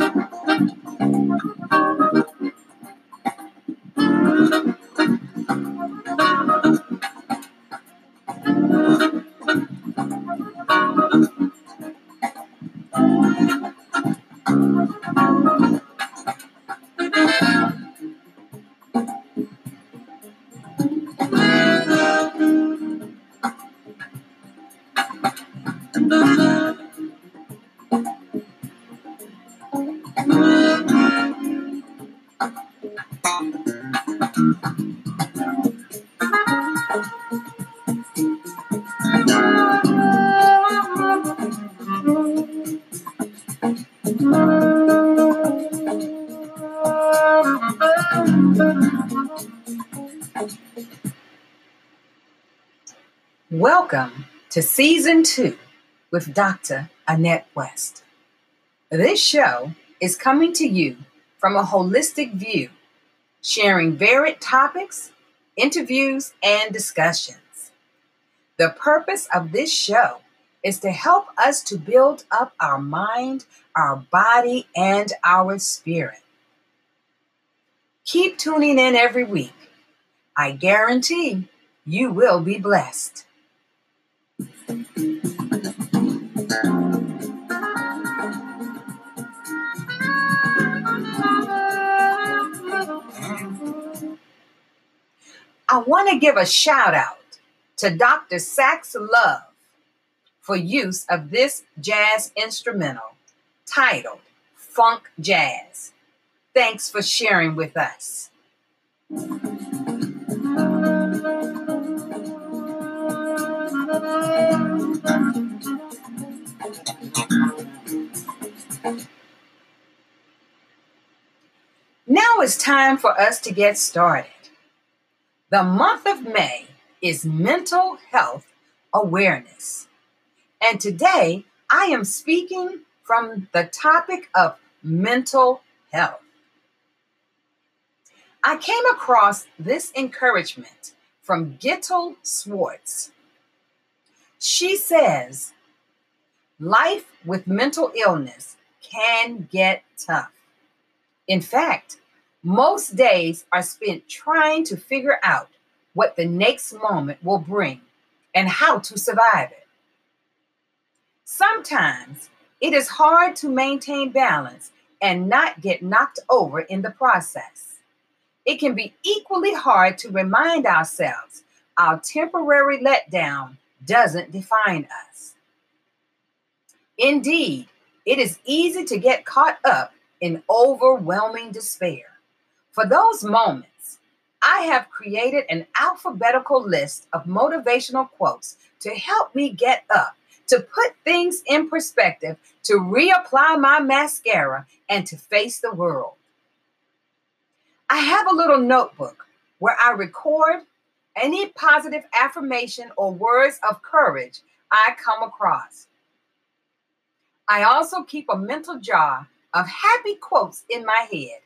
Welcome to season two with Dr. Annette West. This show is coming to you from a holistic view, sharing varied topics, interviews, and discussions. The purpose of this show is to help us to build up our mind, our body, and our spirit. Keep tuning in every week. I guarantee you will be blessed. I want to give a shout out to Dr. Sax Love for use of this jazz instrumental titled Funk Jazz. Thanks for sharing with us. Time for us to get started. The month of May is Mental Health Awareness. And today I am speaking from the topic of mental health. I came across this encouragement from Gittel Swartz. She says, Life with mental illness can get tough. In fact, most days are spent trying to figure out what the next moment will bring and how to survive it. Sometimes it is hard to maintain balance and not get knocked over in the process. It can be equally hard to remind ourselves our temporary letdown doesn't define us. Indeed, it is easy to get caught up in overwhelming despair. For those moments, I have created an alphabetical list of motivational quotes to help me get up, to put things in perspective, to reapply my mascara, and to face the world. I have a little notebook where I record any positive affirmation or words of courage I come across. I also keep a mental jar of happy quotes in my head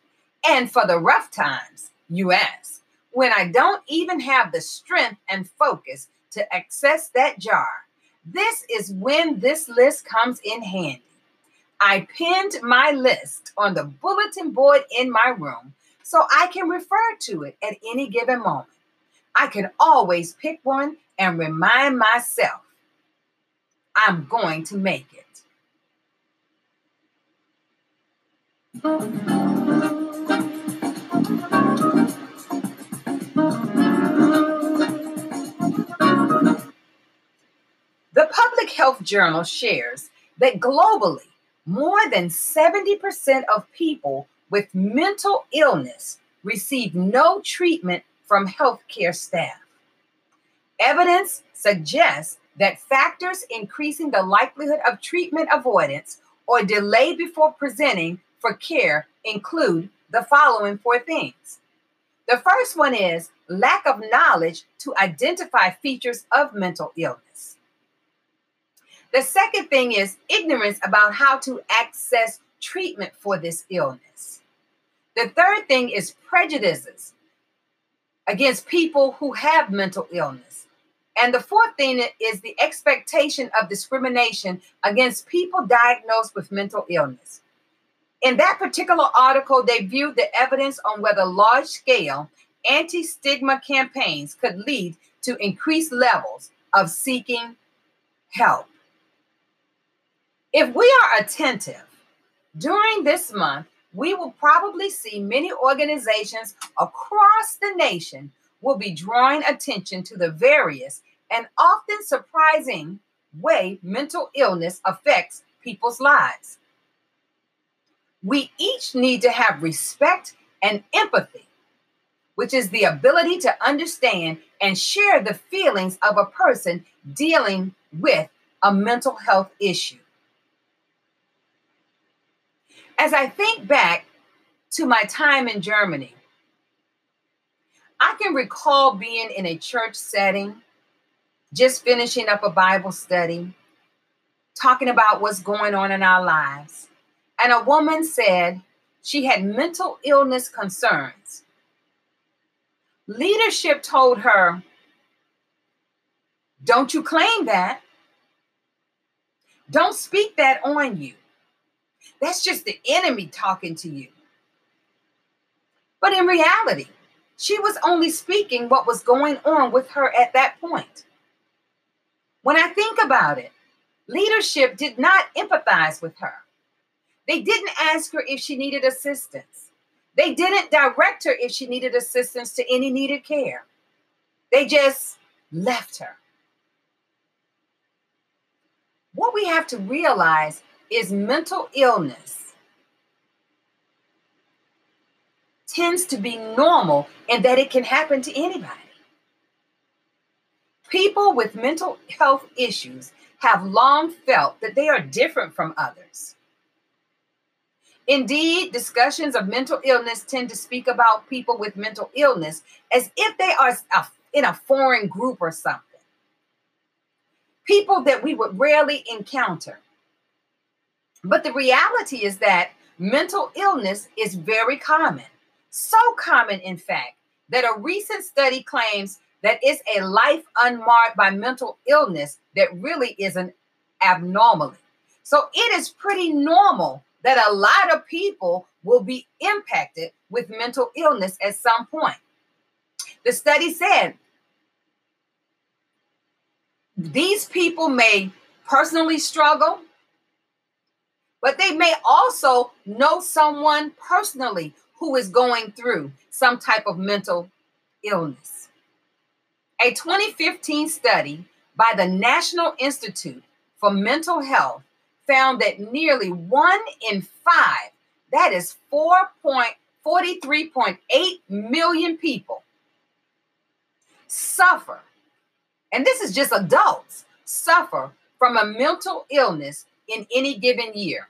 and for the rough times, you ask, when I don't even have the strength and focus to access that jar, this is when this list comes in handy. I pinned my list on the bulletin board in my room so I can refer to it at any given moment. I can always pick one and remind myself I'm going to make it. The Public Health Journal shares that globally, more than 70% of people with mental illness receive no treatment from healthcare staff. Evidence suggests that factors increasing the likelihood of treatment avoidance or delay before presenting for care include the following four things. The first one is lack of knowledge to identify features of mental illness. The second thing is ignorance about how to access treatment for this illness. The third thing is prejudices against people who have mental illness. And the fourth thing is the expectation of discrimination against people diagnosed with mental illness. In that particular article, they viewed the evidence on whether large scale anti stigma campaigns could lead to increased levels of seeking help. If we are attentive during this month, we will probably see many organizations across the nation will be drawing attention to the various and often surprising way mental illness affects people's lives. We each need to have respect and empathy, which is the ability to understand and share the feelings of a person dealing with a mental health issue. As I think back to my time in Germany, I can recall being in a church setting, just finishing up a Bible study, talking about what's going on in our lives. And a woman said she had mental illness concerns. Leadership told her, Don't you claim that. Don't speak that on you. That's just the enemy talking to you. But in reality, she was only speaking what was going on with her at that point. When I think about it, leadership did not empathize with her. They didn't ask her if she needed assistance. They didn't direct her if she needed assistance to any needed care. They just left her. What we have to realize is mental illness tends to be normal and that it can happen to anybody. People with mental health issues have long felt that they are different from others. Indeed, discussions of mental illness tend to speak about people with mental illness as if they are in a foreign group or something. People that we would rarely encounter. But the reality is that mental illness is very common. So common, in fact, that a recent study claims that it's a life unmarked by mental illness that really is an abnormality. So it is pretty normal that a lot of people will be impacted with mental illness at some point. The study said these people may personally struggle, but they may also know someone personally who is going through some type of mental illness. A 2015 study by the National Institute for Mental Health found that nearly one in five, that is 4.43.8 million people, suffer, and this is just adults, suffer from a mental illness in any given year.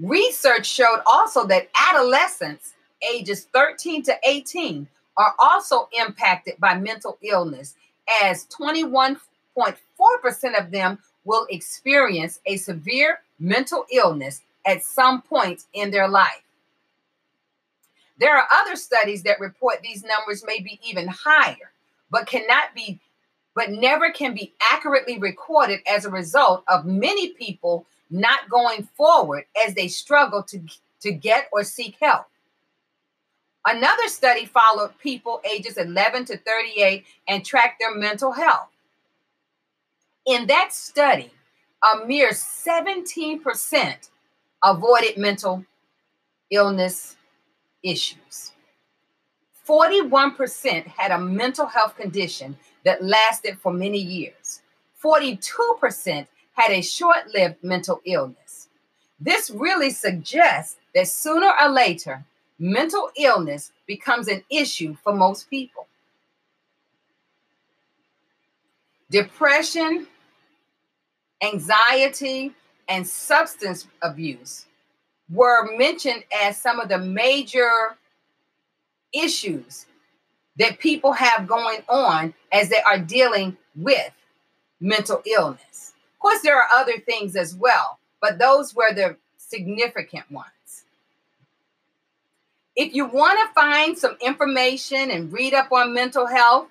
Research showed also that adolescents ages 13 to 18 are also impacted by mental illness, as 21.4% of them will experience a severe mental illness at some point in their life. There are other studies that report these numbers may be even higher, but cannot be, but never can be accurately recorded as a result of many people not going forward as they struggle to, to get or seek help. Another study followed people ages 11 to 38 and tracked their mental health. In that study, a mere 17% avoided mental illness issues. 41% had a mental health condition that lasted for many years. 42% had a short lived mental illness. This really suggests that sooner or later, mental illness becomes an issue for most people. Depression, anxiety, and substance abuse were mentioned as some of the major issues that people have going on as they are dealing with mental illness. Of course, there are other things as well, but those were the significant ones. If you want to find some information and read up on mental health,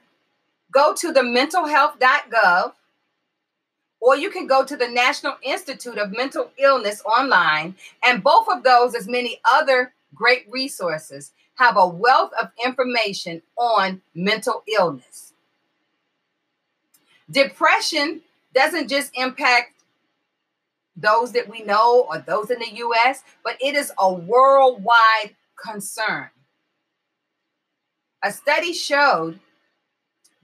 go to the mentalhealth.gov or you can go to the National Institute of Mental Illness online. And both of those, as many other great resources, have a wealth of information on mental illness. Depression doesn't just impact those that we know or those in the US, but it is a worldwide concern. A study showed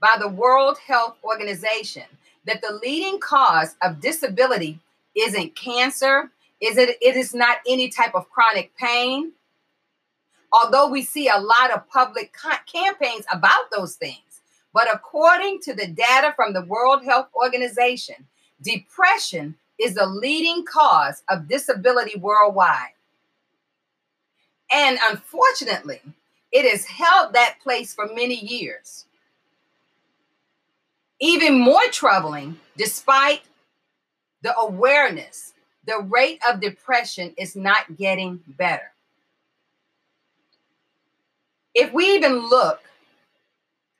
by the World Health Organization that the leading cause of disability isn't cancer, is it, it is not any type of chronic pain. Although we see a lot of public campaigns about those things. But according to the data from the World Health Organization, depression is the leading cause of disability worldwide. And unfortunately, it has held that place for many years. Even more troubling, despite the awareness, the rate of depression is not getting better. If we even look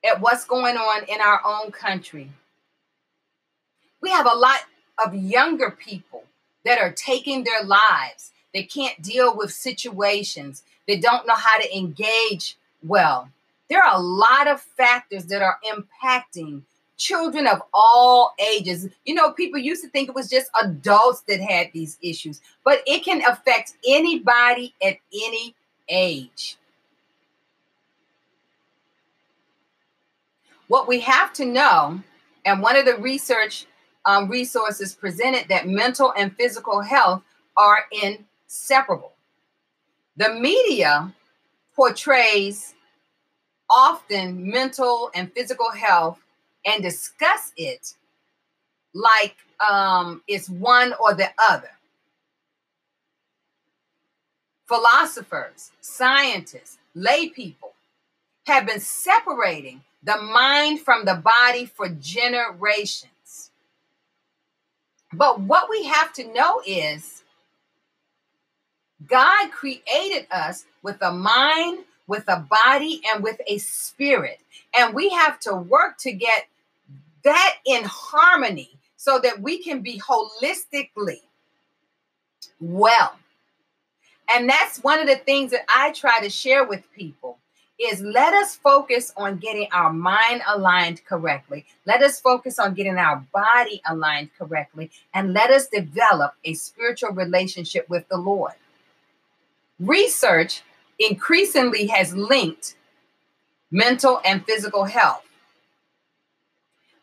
at what's going on in our own country, we have a lot of younger people that are taking their lives. They can't deal with situations. They don't know how to engage well. There are a lot of factors that are impacting children of all ages. You know, people used to think it was just adults that had these issues, but it can affect anybody at any age. What we have to know, and one of the research um, resources presented that mental and physical health are inseparable. The media portrays often mental and physical health and discuss it like um, it's one or the other. Philosophers, scientists, lay people have been separating the mind from the body for generations. But what we have to know is God created us with a mind, with a body, and with a spirit. And we have to work to get that in harmony so that we can be holistically well. And that's one of the things that I try to share with people is let us focus on getting our mind aligned correctly. Let us focus on getting our body aligned correctly. And let us develop a spiritual relationship with the Lord. Research increasingly has linked mental and physical health.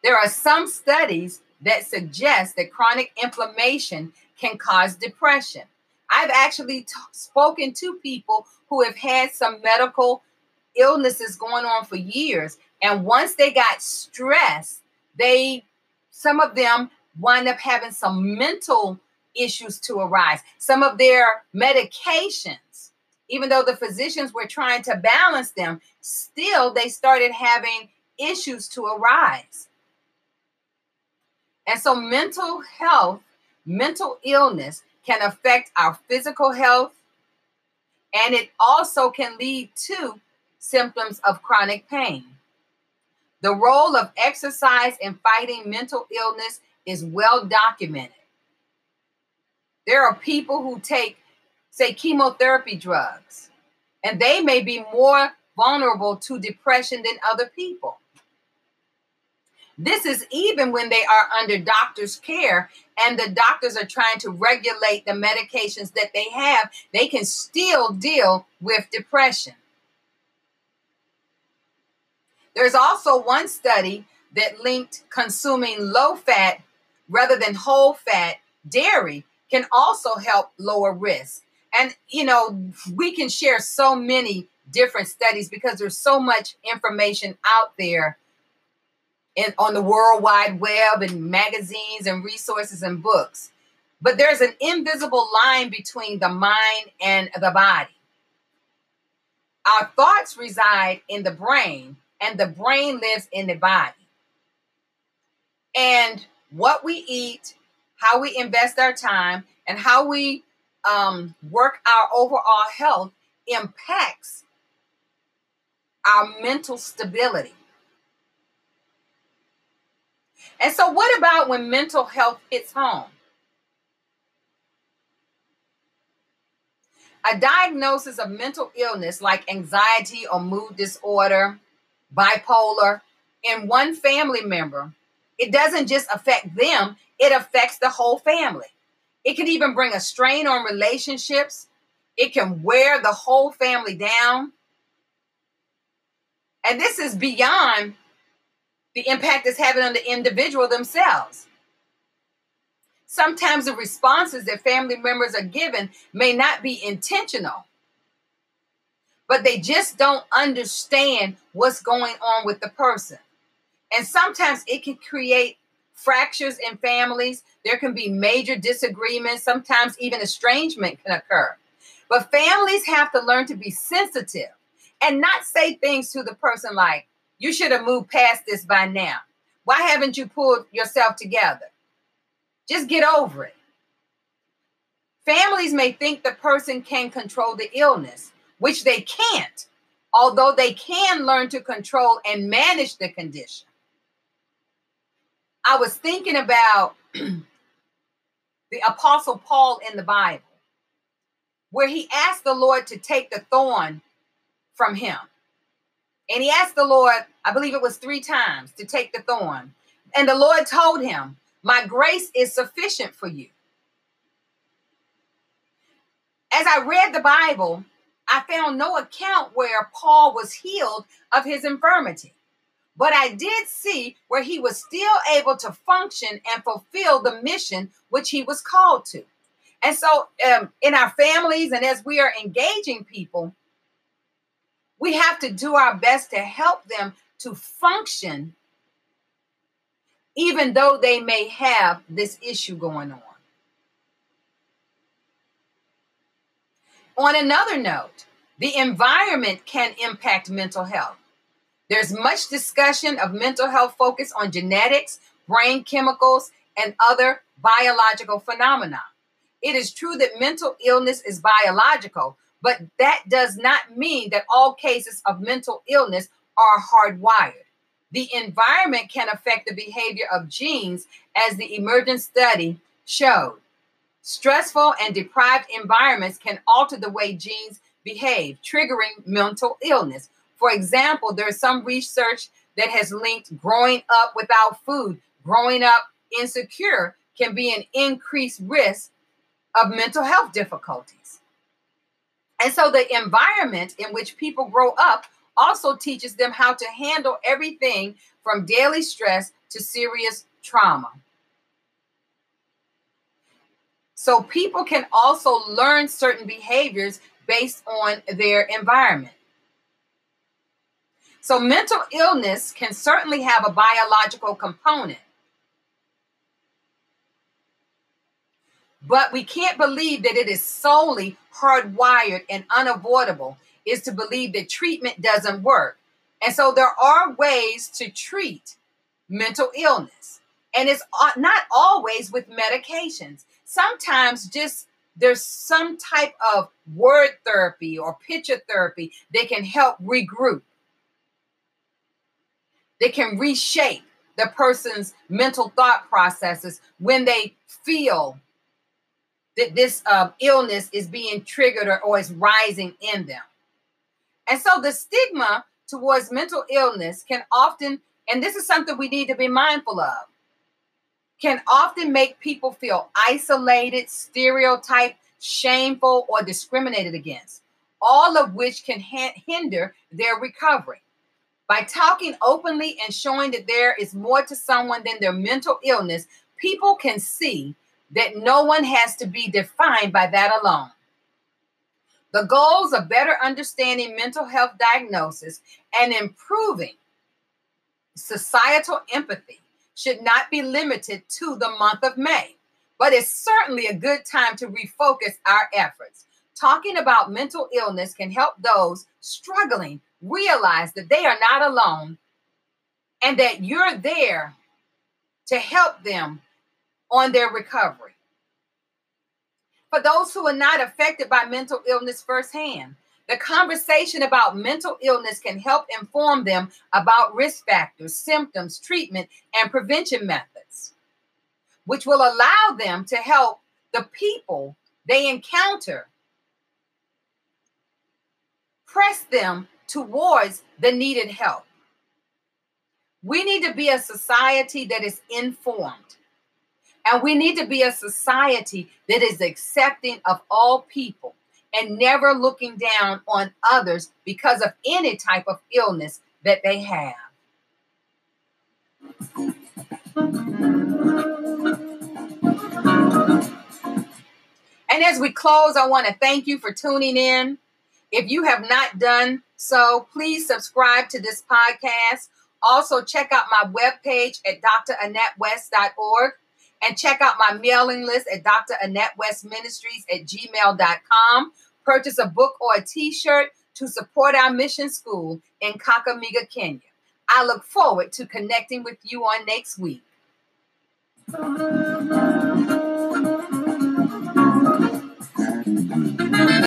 There are some studies that suggest that chronic inflammation can cause depression. I've actually t- spoken to people who have had some medical illnesses going on for years. And once they got stressed, they, some of them wind up having some mental issues to arise. Some of their medications, even though the physicians were trying to balance them, still they started having issues to arise. And so mental health, mental illness can affect our physical health, and it also can lead to symptoms of chronic pain. The role of exercise in fighting mental illness is well documented. There are people who take, say, chemotherapy drugs, and they may be more vulnerable to depression than other people. This is even when they are under doctor's care and the doctors are trying to regulate the medications that they have, they can still deal with depression. There's also one study that linked consuming low fat rather than whole fat dairy can also help lower risk. And, you know, we can share so many different studies because there's so much information out there in, on the World Wide Web and magazines and resources and books. But there's an invisible line between the mind and the body. Our thoughts reside in the brain, and the brain lives in the body. And what we eat, how we invest our time, and how we um, work our overall health impacts our mental stability. And so, what about when mental health hits home? A diagnosis of mental illness like anxiety or mood disorder, bipolar, in one family member, it doesn't just affect them, it affects the whole family. It can even bring a strain on relationships. It can wear the whole family down. And this is beyond the impact it's having on the individual themselves. Sometimes the responses that family members are given may not be intentional, but they just don't understand what's going on with the person. And sometimes it can create fractures in families. There can be major disagreements. Sometimes even estrangement can occur. But families have to learn to be sensitive and not say things to the person like, you should have moved past this by now. Why haven't you pulled yourself together? Just get over it. Families may think the person can control the illness, which they can't, although they can learn to control and manage the condition. I was thinking about the Apostle Paul in the Bible, where he asked the Lord to take the thorn from him. And he asked the Lord, I believe it was three times, to take the thorn. And the Lord told him, My grace is sufficient for you. As I read the Bible, I found no account where Paul was healed of his infirmity. But I did see where he was still able to function and fulfill the mission which he was called to. And so, um, in our families and as we are engaging people, we have to do our best to help them to function, even though they may have this issue going on. On another note, the environment can impact mental health. There's much discussion of mental health focus on genetics, brain chemicals, and other biological phenomena. It is true that mental illness is biological, but that does not mean that all cases of mental illness are hardwired. The environment can affect the behavior of genes, as the emergent study showed. Stressful and deprived environments can alter the way genes behave, triggering mental illness. For example, there's some research that has linked growing up without food, growing up insecure can be an increased risk of mental health difficulties. And so the environment in which people grow up also teaches them how to handle everything from daily stress to serious trauma. So people can also learn certain behaviors based on their environment. So, mental illness can certainly have a biological component. But we can't believe that it is solely hardwired and unavoidable, is to believe that treatment doesn't work. And so there are ways to treat mental illness. And it's not always with medications. Sometimes just there's some type of word therapy or picture therapy that can help regroup. They can reshape the person's mental thought processes when they feel that this uh, illness is being triggered or, or is rising in them. And so the stigma towards mental illness can often, and this is something we need to be mindful of, can often make people feel isolated, stereotyped, shameful, or discriminated against, all of which can hinder their recovery. By talking openly and showing that there is more to someone than their mental illness, people can see that no one has to be defined by that alone. The goals of better understanding mental health diagnosis and improving societal empathy should not be limited to the month of May, but it's certainly a good time to refocus our efforts. Talking about mental illness can help those struggling realize that they are not alone and that you're there to help them on their recovery. For those who are not affected by mental illness firsthand, The conversation about mental illness can help inform them about risk factors, symptoms, treatment, and prevention methods, which will allow them to help the people they encounter press them towards the needed help. We need to be a society that is informed. And we need to be a society that is accepting of all people and never looking down on others because of any type of illness that they have. And as we close, I want to thank you for tuning in. If you have not done so, please subscribe to this podcast. Also, check out my webpage at drannetwest.org and check out my mailing list at Dr. Annette West Ministries at gmail.com. Purchase a book or a t shirt to support our mission school in Kakamega, Kenya. I look forward to connecting with you on next week.